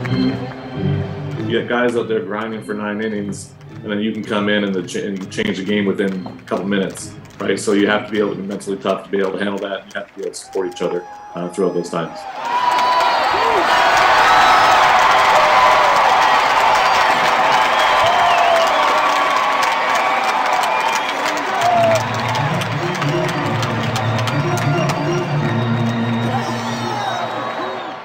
You got guys out there grinding for nine innings, and then you can come in and, the ch- and change the game within a couple minutes, right? So you have to be able to be mentally tough to be able to handle that. And you have to be able to support each other uh, throughout those times.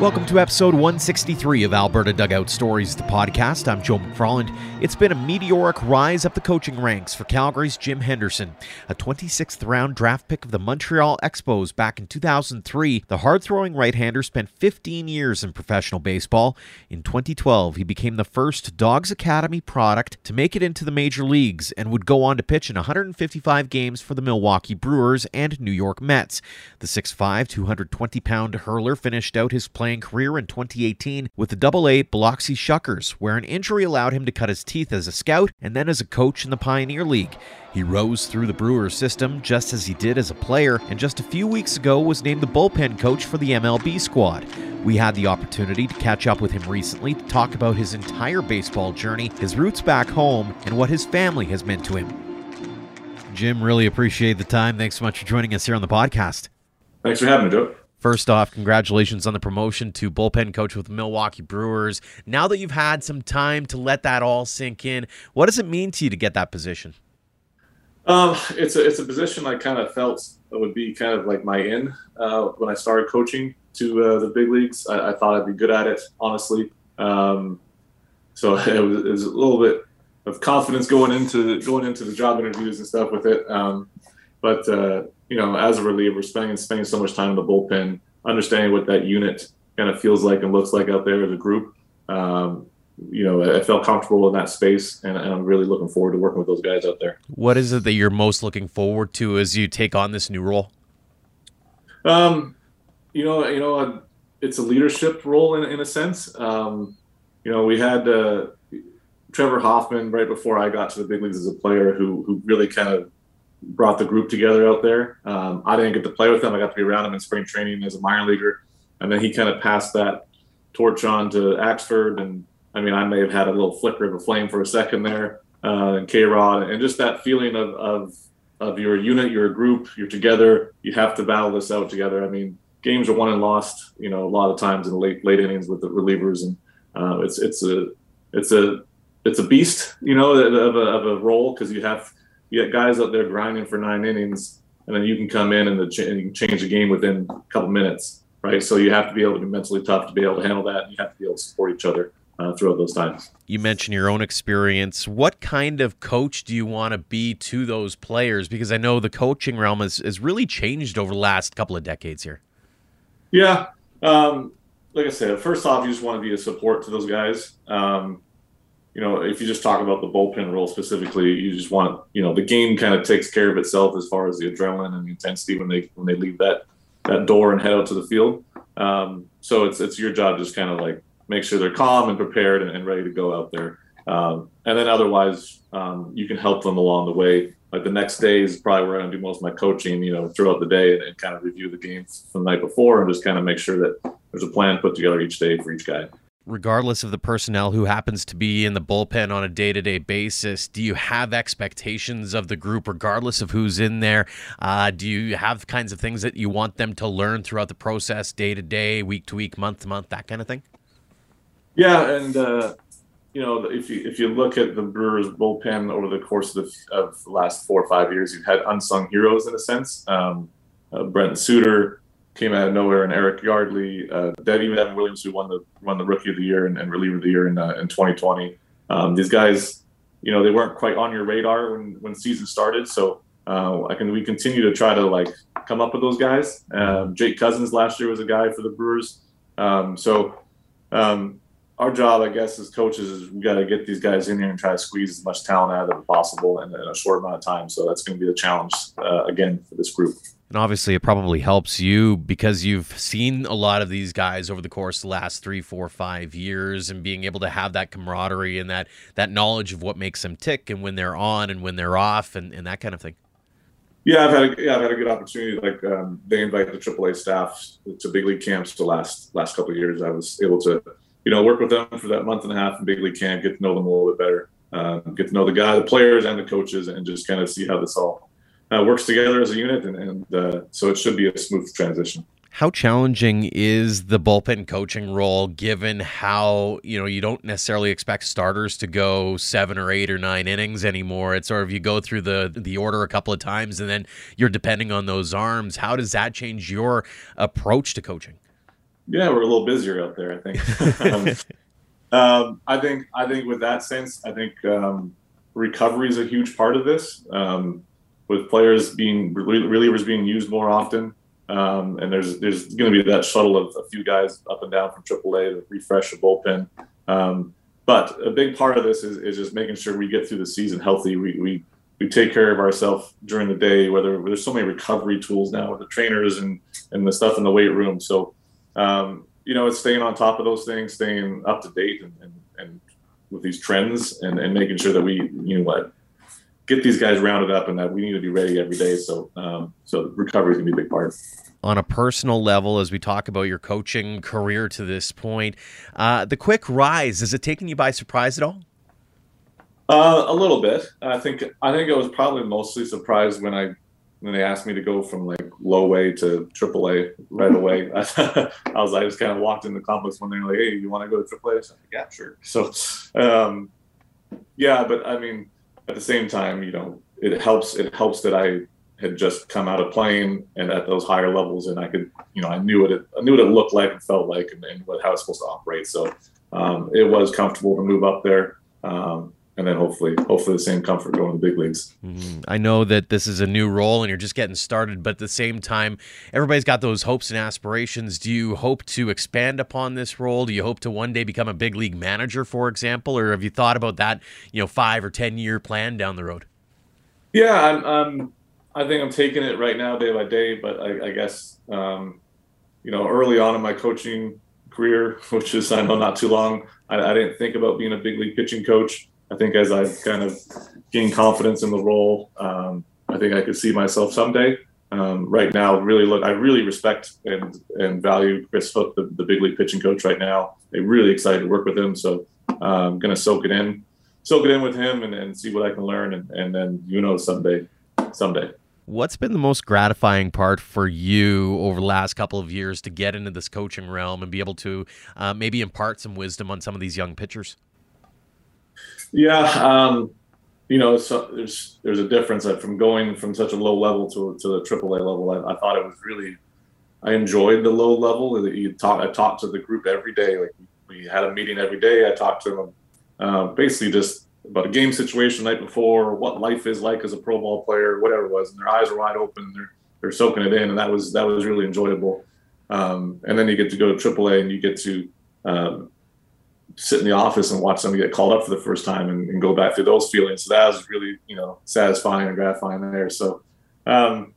Welcome to episode 163 of Alberta Dugout Stories, the podcast. I'm Joe McFarland. It's been a meteoric rise up the coaching ranks for Calgary's Jim Henderson, a 26th round draft pick of the Montreal Expos back in 2003. The hard throwing right hander spent 15 years in professional baseball. In 2012, he became the first Dawgs Academy product to make it into the major leagues and would go on to pitch in 155 games for the Milwaukee Brewers and New York Mets. The 6'5, 220 pound hurler finished out his playing career in 2018 with the Double A Biloxi Shuckers, where an injury allowed him to cut his teeth as a scout and then as a coach in the Pioneer League. He rose through the Brewers system just as he did as a player, and just a few weeks ago was named the bullpen coach for the MLB squad. We had the opportunity to catch up with him recently to talk about his entire baseball journey, his roots back home, and what his family has meant to him. Jim, really appreciate the time. Thanks so much for joining us here on the podcast. Thanks for having me, Joe. First off, congratulations on the promotion to bullpen coach with Milwaukee Brewers. Now that you've had some time to let that all sink in, what does it mean to you to get that position? Um, it's a it's a position I kind of felt would be kind of like my in uh, when I started coaching to uh, the big leagues. I, I, thought I'd be good at it, honestly. Um, so it was, it was, a little bit of confidence going into going into the job interviews and stuff with it. Um, but uh, you know, as a reliever, spending spending so much time in the bullpen, understanding what that unit kind of feels like and looks like out there as a group. Um, you know, I felt comfortable in that space, and, and, I'm really looking forward to working with those guys out there. What is it that you're most looking forward to as you take on this new role? Um, you know, you know, it's a leadership role in, in a sense. Um, you know, we had uh, Trevor Hoffman right before I got to the big leagues as a player, who who really kind of brought the group together out there. Um, I didn't get to play with him. I got to be around him in spring training as a minor leaguer, and then he kind of passed that torch on to Axford. And I mean, I may have had a little flicker of a flame for a second there, uh, and K Rod, and just that feeling of, of of your unit, your group, you're together. You have to battle this out together. I mean, games are won and lost, you know, a lot of times in the late late innings with the relievers, and uh, it's it's a it's a it's a beast, you know, of a, of a role because you have you got guys out there grinding for nine innings, and then you can come in and, the ch- and you can change the game within a couple minutes, right? So you have to be able to be mentally tough to be able to handle that. And you have to be able to support each other uh, throughout those times. You mentioned your own experience. What kind of coach do you want to be to those players? Because I know the coaching realm has, has really changed over the last couple of decades here. Yeah. Um, like I said, first off, you just want to be a support to those guys. Um, you know, if you just talk about the bullpen role specifically, you just want, you know, the game kind of takes care of itself as far as the adrenaline and the intensity when they when they leave that that door and head out to the field. Um, so it's it's your job just kind of like make sure they're calm and prepared and, and ready to go out there. Um, and then otherwise, um, you can help them along the way. Like the next day is probably where I do most of my coaching, you know, throughout the day and, and kind of review the game from the night before and just kind of make sure that there's a plan put together each day for each guy regardless of the personnel who happens to be in the bullpen on a day-to-day basis do you have expectations of the group regardless of who's in there? Uh, do you have kinds of things that you want them to learn throughout the process day to day week to week month to month that kind of thing? Yeah and uh, you know if you if you look at the brewers bullpen over the course of the, of the last four or five years you've had unsung heroes in a sense. Um, uh, brent suter came out of nowhere, and Eric Yardley, uh, even Devin Williams, who won the won the Rookie of the Year and, and Reliever of the Year in uh, in 2020. Um, these guys, you know, they weren't quite on your radar when when season started. So uh, I can we continue to try to like come up with those guys. Um, Jake Cousins last year was a guy for the Brewers. Um, so um, our job, I guess, as coaches, is we got to get these guys in here and try to squeeze as much talent out of them as possible in, in, a short amount of time. So that's going to be the challenge uh, again for this group. And obviously, it probably helps you because you've seen a lot of these guys over the course of the last three, four, five years, and being able to have that camaraderie and that that knowledge of what makes them tick and when they're on and when they're off and, and that kind of thing. Yeah, I've had a, yeah, I've had a good opportunity. Like um, they invite the AAA staff to big league camps the last last couple of years. I was able to you know, work with them for that month and a half in big league camp, get to know them a little bit better, uh, get to know the guy, the players, and the coaches, and just kind of see how this all uh, works together as a unit. And, and uh, so it should be a smooth transition. How challenging is the bullpen coaching role given how, you know, you don't necessarily expect starters to go 7 or 8 or 9 innings anymore. It's sort of you go through the the order a couple of times and then you're depending on those arms. How does that change your approach to coaching? Yeah, we're a little busier out there, I think. um, um, I think I think with that sense, I think um, recovery is a huge part of this. Um, with players being relievers being used more often, um, and there's there's going to be that shuttle of a few guys up and down from AAA to refresh the bullpen. Um, but a big part of this is, is just making sure we get through the season healthy. We, we we take care of ourselves during the day. Whether there's so many recovery tools now with the trainers and and the stuff in the weight room. So um, you know, it's staying on top of those things, staying up to date, and and, and with these trends, and, and making sure that we you know what get these guys rounded up and that we need to be ready every day. So, um, so recovery is gonna be a big part. On a personal level, as we talk about your coaching career to this point, uh, the quick rise is it taking you by surprise at all? Uh, a little bit. I think I think I was probably mostly surprised when I when they asked me to go from like low A to triple A right away. I was I just kind of walked in the complex one day like, hey, you want to go to triple A? I said, yeah, sure. So, um, yeah, but I mean, at the same time, you know, it helps. It helps that I had just come out of playing and at those higher levels, and I could, you know, I knew what it, I knew what it looked like and felt like, and, and what how it's supposed to operate. So um, it was comfortable to move up there. Um, and then hopefully, hopefully the same comfort going to the big leagues. Mm-hmm. I know that this is a new role and you're just getting started, but at the same time, everybody's got those hopes and aspirations. Do you hope to expand upon this role? Do you hope to one day become a big league manager, for example, or have you thought about that, you know, five or ten year plan down the road? Yeah, I'm. Um, I think I'm taking it right now, day by day. But I, I guess, um, you know, early on in my coaching career, which is I know not too long, I, I didn't think about being a big league pitching coach. I think as I've kind of gained confidence in the role, um, I think I could see myself someday. Um, right now, really look, I really respect and and value Chris Hook, the, the big league pitching coach right now. I'm really excited to work with him. So I'm going to soak it in, soak it in with him and, and see what I can learn. And, and then, you know, someday, someday. What's been the most gratifying part for you over the last couple of years to get into this coaching realm and be able to uh, maybe impart some wisdom on some of these young pitchers? Yeah, um, you know, so there's there's a difference from going from such a low level to to the AAA level. I, I thought it was really, I enjoyed the low level. You talk, I talked to the group every day. Like we had a meeting every day. I talked to them, uh, basically just about a game situation the night before, what life is like as a pro ball player, whatever it was, and their eyes are wide open. They're they're soaking it in, and that was that was really enjoyable. Um, and then you get to go to AAA, and you get to um, sit in the office and watch somebody get called up for the first time and, and, go back through those feelings. So that was really, you know, satisfying and gratifying there. So, um,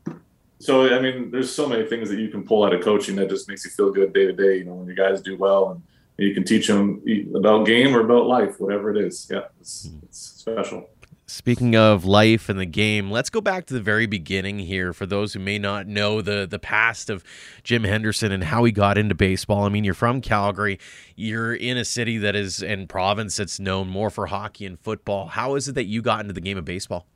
so I mean, there's so many things that you can pull out of coaching that just makes you feel good day to day. You know, when your guys do well and you can teach them about game or about life, whatever it is. Yeah, it's, it's special. Speaking of life and the game, let's go back to the very beginning here for those who may not know the the past of Jim Henderson and how he got into baseball. I mean, you're from Calgary. You're in a city that is in province that's known more for hockey and football. How is it that you got into the game of baseball?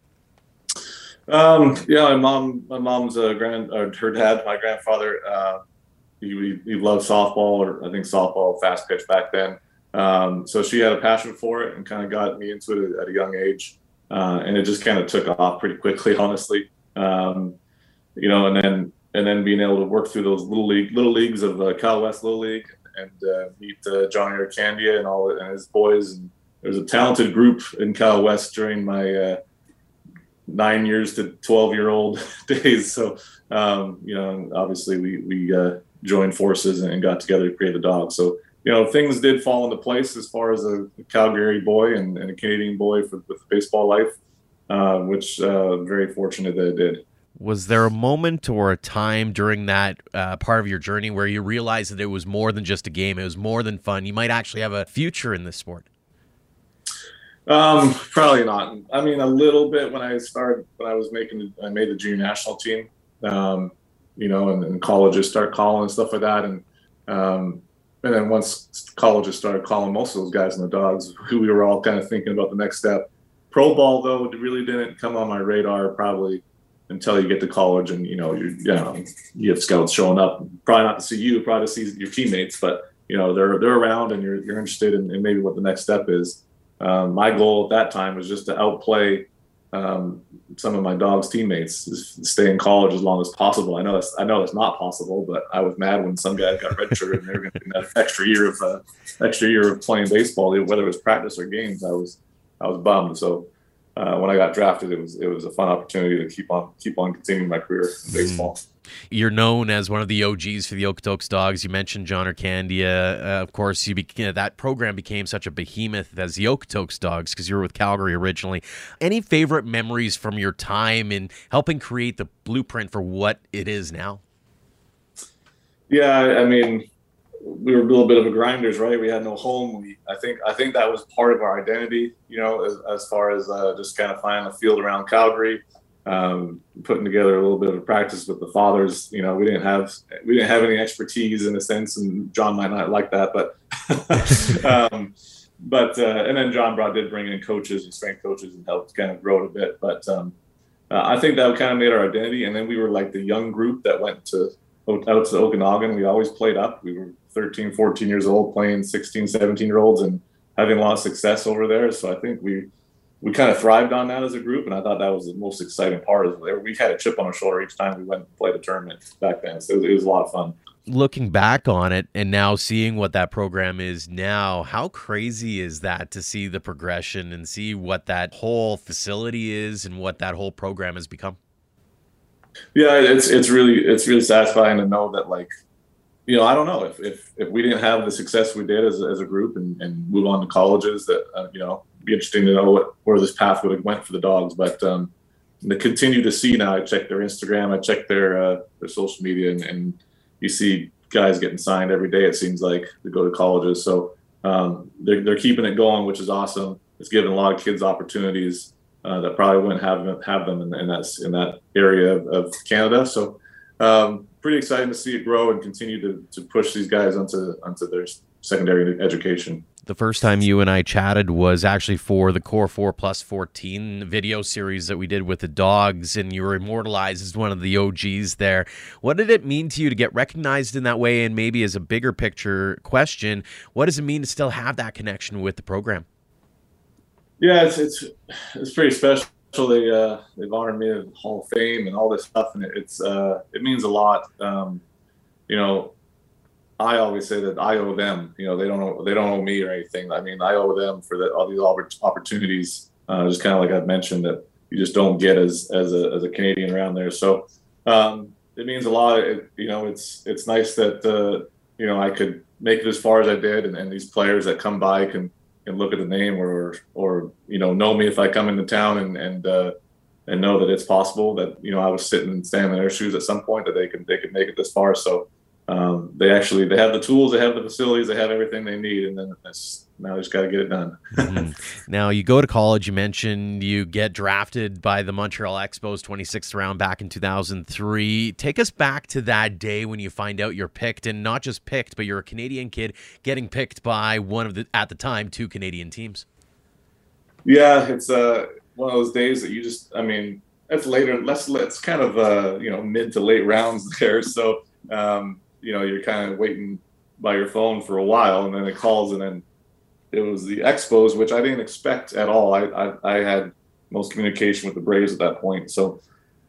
Um, yeah, my mom, my mom's a grand, her dad, my grandfather, uh, he, he loved softball, or I think softball, fast pitch back then. Um, so she had a passion for it and kind of got me into it at a young age uh, and it just kind of took off pretty quickly, honestly. Um, you know, and then and then being able to work through those little league little leagues of uh, Cal West Little League and uh, meet uh, Johnny Ircandia and all and his boys. And there was a talented group in Cal West during my uh, nine years to twelve year old days. So um, you know, obviously we we uh, joined forces and got together to create the dog. So you know, things did fall into place as far as a Calgary boy and, and a Canadian boy for, with baseball life, uh, which uh, very fortunate that it did. Was there a moment or a time during that uh, part of your journey where you realized that it was more than just a game? It was more than fun. You might actually have a future in this sport. Um, probably not. I mean, a little bit when I started, when I was making, I made the junior national team. Um, you know, and, and colleges start calling and stuff like that, and um, and then once colleges started calling most of those guys and the Dawgs, who we were all kind of thinking about the next step. Pro ball though really didn't come on my radar probably until you get to college and you know you you know you have scouts showing up probably not to see you probably to see your teammates but you know they're they're around and you're you're interested in, in maybe what the next step is. Um, my goal at that time was just to outplay um, some of my dog's teammates, stay in college as long as possible. I know that's I know that's not possible, but I was mad when some guys got redshirted and they were going to get that extra year of uh, extra year of playing baseball, whether it was practice or games. I was I was bummed. So uh, when I got drafted, it was it was a fun opportunity to keep on keep on continuing my career in mm. baseball. Mm. You're known as one of the OGs for the Okotoks Dawgs. You mentioned John Ircandia. Uh, of course, you, that program became such a behemoth as the Okotoks Dawgs because you were with Calgary originally. Any favorite memories from your time in helping create the blueprint for what it is now? Yeah, I mean, we were a little bit of a grinders, right? We had no home. We, I think, I think that was part of our identity, you know, as, as far as uh, just kind of finding a field around Calgary um, putting together a little bit of a practice with the fathers. You know, we didn't have we didn't have any expertise in a sense, and John might not like that, but um, but uh, and then John Broad did bring in coaches and strength coaches and helped kind of grow it a bit. But um, uh, I think that kind of made our identity. And then we were like the young group that went to out to Okanagan. We always played up. We were 13, 14 years old, playing 16, 17 year olds, and having a lot of success over there. So I think we we kind of thrived on that as a group, and I thought that was the most exciting part. Is we had a chip on our shoulder each time we went and played a tournament back then, so it was, it was, a lot of fun. Looking back on it and now seeing what that program is now, how crazy is that to see the progression and see what that whole facility is and what that whole program has become? Yeah, it's it's really it's really satisfying to know that like you know, I don't know if, if, if we didn't have the success we did as, as a group and, and move on to colleges that, uh, you know, be interesting to know what, where this path would have went for the Dawgs. But um, to continue to see now, I check their Instagram, I check their uh, their social media, and, and, you see guys getting signed every day. It seems like to go to colleges, so um, they're they're keeping it going, which is awesome. It's giving a lot of kids opportunities uh, that probably wouldn't have have them in, in that in that area of, of Canada. So. Um, pretty exciting to see it grow and continue to, to push these guys onto onto their secondary education the first time you and I chatted was actually for the Core 4 Plus 14 video series that we did with the Dawgs, and you were immortalized as one of the OGs there. What did it mean to you to get recognized in that way? And maybe as a bigger picture question, what does it mean to still have that connection with the program? Yeah, it's it's, it's pretty special. So they uh, they've honored me in Hall of Fame and all this stuff, and it's uh, it means a lot. Um, you know, I always say that I owe them. You know, they don't owe, they don't owe me or anything. I mean, I owe them for the, all these opportunities. Uh, just kind of like I've mentioned that you just don't get as as a, as a Canadian around there. So um, it means a lot. It, you know, it's it's nice that uh, you know I could make it as far as I did, and, and these players that come by can can look at the name or or you know know me if I come into town and and uh, and know that it's possible that you know I was sitting and standing in their shoes at some point that they could they could make it this far. So um, they actually they have the tools, they have the facilities, they have everything they need, and then that's now they just got to get it done. mm-hmm. Now you go to college. You mentioned you get drafted by the Montreal Expos, 26th round back in 2003. Take us back to that day when you find out you're picked, and not just picked, but you're a Canadian kid getting picked by one of the at the time two Canadian teams. Yeah, it's uh, one of those days that you just, I mean, that's later. Let's let's kind of uh, you know mid to late rounds there, so. Um, you know you're kind of waiting by your phone for a while, and then it calls, and then it was the Expos, which I didn't expect at all. I I, I had most communication with the Braves at that point, so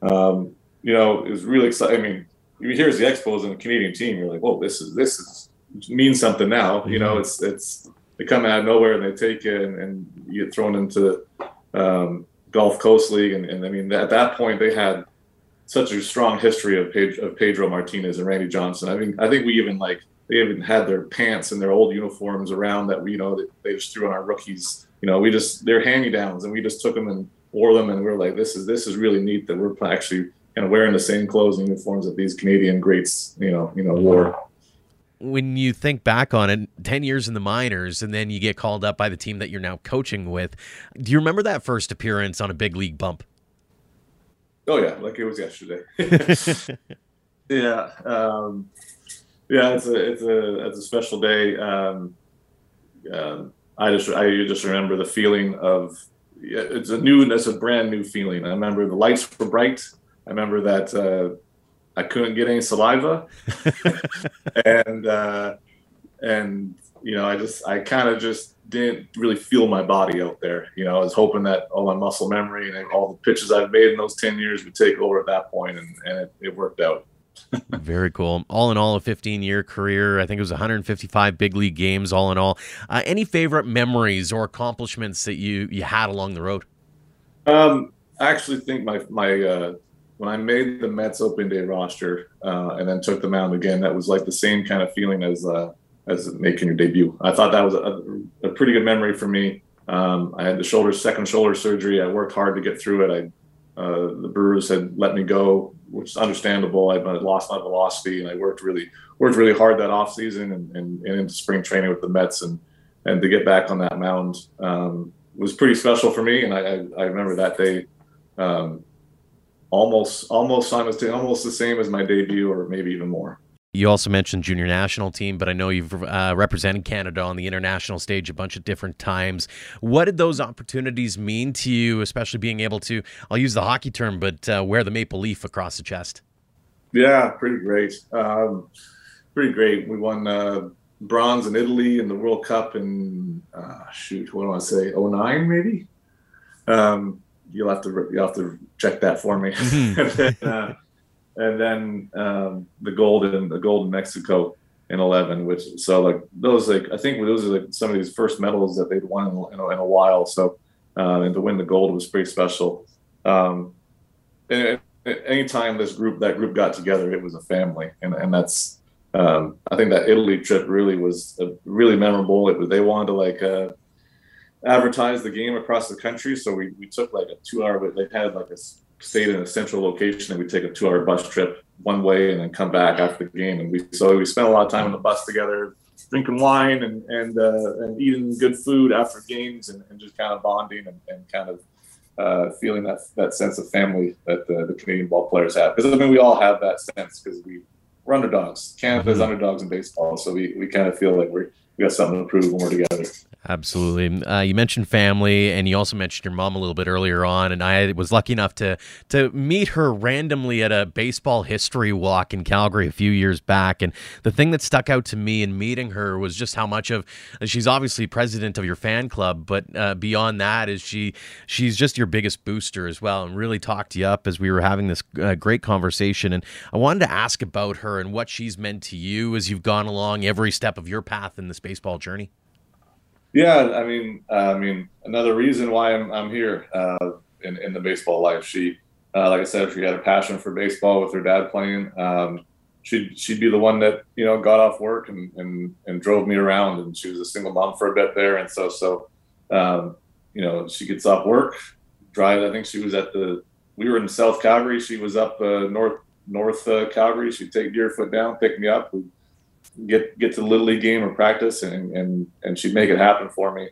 um, you know it was really exciting. I mean, here's the Expos and the Canadian team. You're like, whoa, this is this is means something now. You know, it's it's they come out of nowhere and they take it, and, and you get thrown into the um, Gulf Coast League, and, and I mean at that point they had such a strong history of, Pedro, of Pedro Martinez and Randy Johnson. I mean, I think we even like they even had their pants and their old uniforms around that we you know they just threw on our rookies. You know, we just they're handy downs and we just took them and wore them and we are like, this is this is really neat that we're actually kind of wearing the same clothes and uniforms that these Canadian greats you know you know wore when you think back on it 10 years in the minors and then you get called up by the team that you're now coaching with do you remember that first appearance on a big league bump Oh yeah, like it was yesterday. yeah, um, yeah, it's a it's a it's a special day. Um, um, I just I just remember the feeling of it's a new it's a brand new feeling. I remember the lights were bright. I remember that uh, I couldn't get any saliva, and uh, and you know I just I kind of just didn't really feel my body out there. You know, I was hoping that all my muscle memory and all the pitches I've made in those 10 years would take over at that point, and, and it, it worked out. Very cool. All in all, a 15 year career. I think it was 155 big league games, all in all. Uh, any favorite memories or accomplishments that you, you had along the road? Um, I actually think my, my, uh, when I made the Mets open day roster uh, and then took the mound again, that was like the same kind of feeling as uh, as making your debut. I thought that was a, a pretty good memory for me. Um, I had the shoulder second shoulder surgery. I worked hard to get through it. I uh, the Brewers had let me go, which is understandable. I lost my velocity, and I worked really worked really hard that off season and, and, and into spring training with the Mets, and and to get back on that mound um, was pretty special for me. And I, I, I remember that day. Um, almost almost almost the same as my debut, or maybe even more. You also mentioned junior national team, but I know you've uh, represented Canada on the international stage a bunch of different times. What did those opportunities mean to you, especially being able to, I'll use the hockey term, but uh, wear the maple leaf across the chest? Yeah, pretty great. Um, pretty great. We won uh, bronze in Italy in the World Cup in, uh, shoot, what do I say, 09 maybe? Um, you'll have to you'll have to check that for me. Mm-hmm. And then um, the gold in the gold in Mexico in 11, which so like those like I think those are like some of these first medals that they'd won in, in, a, in a, while. So uh, and to win the gold was pretty special. Um, and, and anytime this group that group got together, it was a family, and and that's um, I think that Italy trip really was really memorable. It they wanted to like uh, advertise the game across the country, so we, we took like a two hour. They had like a stayed in a central location and we'd take a two hour bus trip one way and then come back after the game. And we so we spent a lot of time on the bus together, drinking wine and and uh, and eating good food after games and, and just kind of bonding and, and kind of uh, feeling that that sense of family that the, the Canadian ball players have. Because I mean, we all have that sense because we we're underdogs. Canada's mm-hmm. underdogs in baseball, so we, we kind of feel like we're we got something to prove when we're together. Absolutely. Uh, you mentioned family, and you also mentioned your mom a little bit earlier on. And I was lucky enough to to meet her randomly at a baseball history walk in Calgary a few years back. And the thing that stuck out to me in meeting her was just how much of she's obviously president of your fan club, but uh, beyond that is she she's just your biggest booster as well, and really talked you up as we were having this uh, great conversation. And I wanted to ask about her and what she's meant to you as you've gone along every step of your path in this baseball journey. Yeah, I mean, uh, I mean, another reason why I'm I'm here uh, in in the baseball life. She, uh, like I said, she had a passion for baseball with her dad playing. Um, she'd she'd be the one that you know got off work and and and drove me around. And she was a single mom for a bit there, and so so, um, you know, she gets off work, drive. I think she was at the. We were in South Calgary. She was up uh, north North uh, Calgary. She'd take Deerfoot down, pick me up. We'd get get to the little league game or practice, and and and she'd make it happen for me.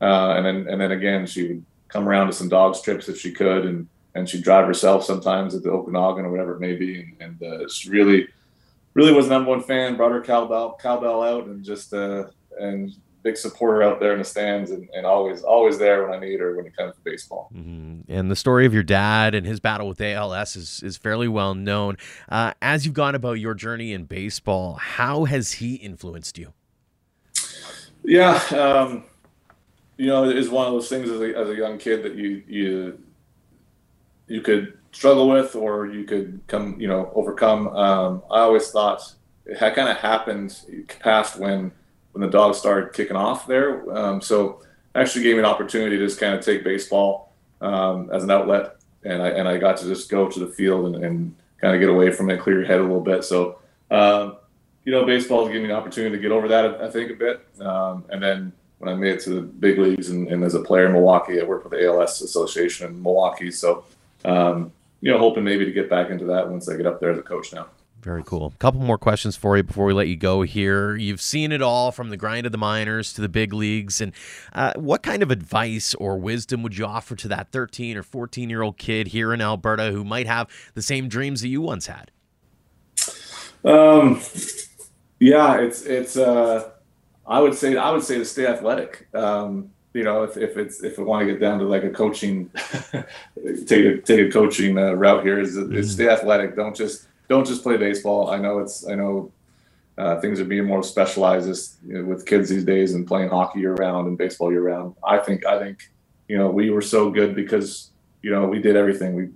Uh, and then and then again, she would come around to some Dawgs trips if she could, and and she'd drive herself sometimes at the Okanagan or whatever it may be. And, and uh, she really really was number one fan. Brought her cowbell cowbell out, and just uh, and big supporter out there in the stands and, and always always there when I need her when it comes to baseball. Mm-hmm. And the story of your dad and his battle with ALS is, is fairly well known. Uh, as you've gone about your journey in baseball, how has he influenced you? Yeah, um, you know, it's one of those things as a, as a young kid that you you you could struggle with or you could come you know overcome. Um, I always thought it had kind of happened past when when the Dawgs started kicking off there. Um, so actually gave me an opportunity to just kind of take baseball um, as an outlet, and I and I got to just go to the field and, and kind of get away from it, clear your head a little bit. So um, you know, baseball given me an opportunity to get over that, I think, a bit. Um, and then when I made it to the big leagues and, and, as a player in Milwaukee, I worked with the ALS Association in Milwaukee. So um, you know, hoping maybe to get back into that once I get up there as a coach now. Very cool. A couple more questions for you before we let you go here. You've seen it all from the grind of the minors to the big leagues. And uh, what kind of advice or wisdom would you offer to that 13 or 14 year old kid here in Alberta who might have the same dreams that you once had? Um, Yeah, it's it's. Uh, I would say I would say to stay athletic. Um, you know, if, if it's if we want to get down to like a coaching, take a take a coaching uh, route here is, mm-hmm. is stay athletic. Don't just don't just play baseball. I know it's I know uh, things are being more specialized you know, with kids these days and playing hockey year round and baseball year round. I think I think you know we were so good because you know we did everything. We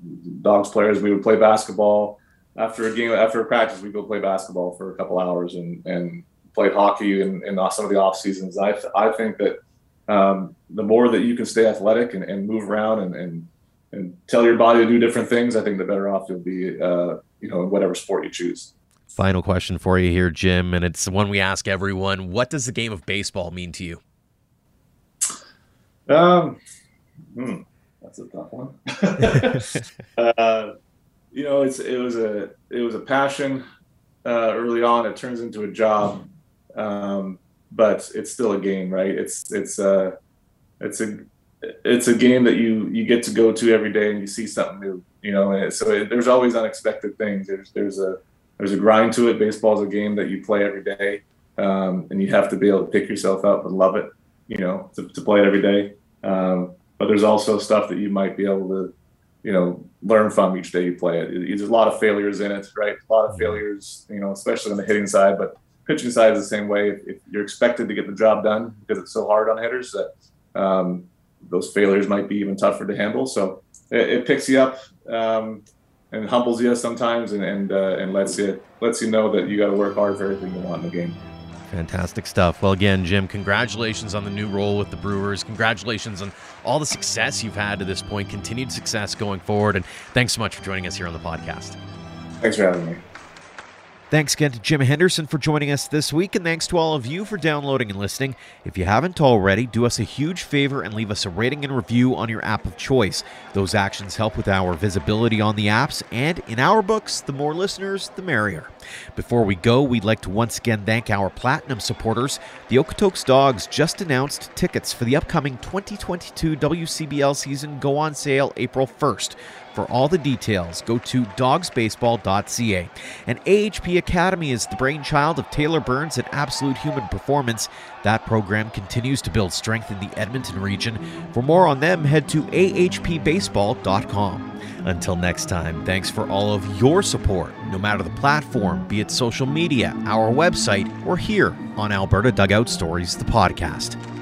Dawgs players we would play basketball after a game after a practice we'd go play basketball for a couple hours and and played hockey in, in some of the off seasons. I I think that um, the more that you can stay athletic and, and move around and, and, and tell your body to do different things, I think the better off you'll be, uh, you know, in whatever sport you choose. Final question for you here, Jim, and it's the one we ask everyone. What does the game of baseball mean to you? Um, hmm, that's a tough one. uh, you know, it's it was a it was a passion uh, early on. It turns into a job. Um, but it's still a game, right? It's it's a uh, it's a it's a game that you you get to go to every day and you see something new, you know. And so it, there's always unexpected things. There's there's a there's a grind to it. Baseball is a game that you play every day, um, and you have to be able to pick yourself up and love it, you know, to, to play it every day. Um, but there's also stuff that you might be able to, you know, learn from each day you play it. There's a lot of failures in it, right? A lot of failures, you know, especially on the hitting side, but pitching side is the same way. If, if, you're expected to get the job done because it's so hard on hitters that um, those failures might be even tougher to handle. So it, it picks you up um, and humbles you sometimes, and and, uh, and lets you lets you know that you got to work hard for everything you want in the game. Fantastic stuff. Well, again, Jim, congratulations on the new role with the Brewers. Congratulations on all the success you've had to this point, continued success going forward. And thanks so much for joining us here on the podcast. Thanks for having me. Thanks again to Jim Henderson for joining us this week, and thanks to all of you for downloading and listening. If you haven't already, do us a huge favor and leave us a rating and review on your app of choice. Those actions help with our visibility on the apps, and in our books, the more listeners, the merrier. Before we go, we'd like to once again thank our Platinum supporters. The Okotoks Dawgs just announced tickets for the upcoming 2022 WCBL season go on sale April 1st. For all the details, go to dogsbaseball.ca. And AHP Academy is the brainchild of Taylor Burns at Absolute Human Performance. That program continues to build strength in the Edmonton region. For more on them, head to ahpbaseball.com. Until next time, thanks for all of your support, no matter the platform, be it social media, our website, or here on Alberta Dugout Stories, the podcast.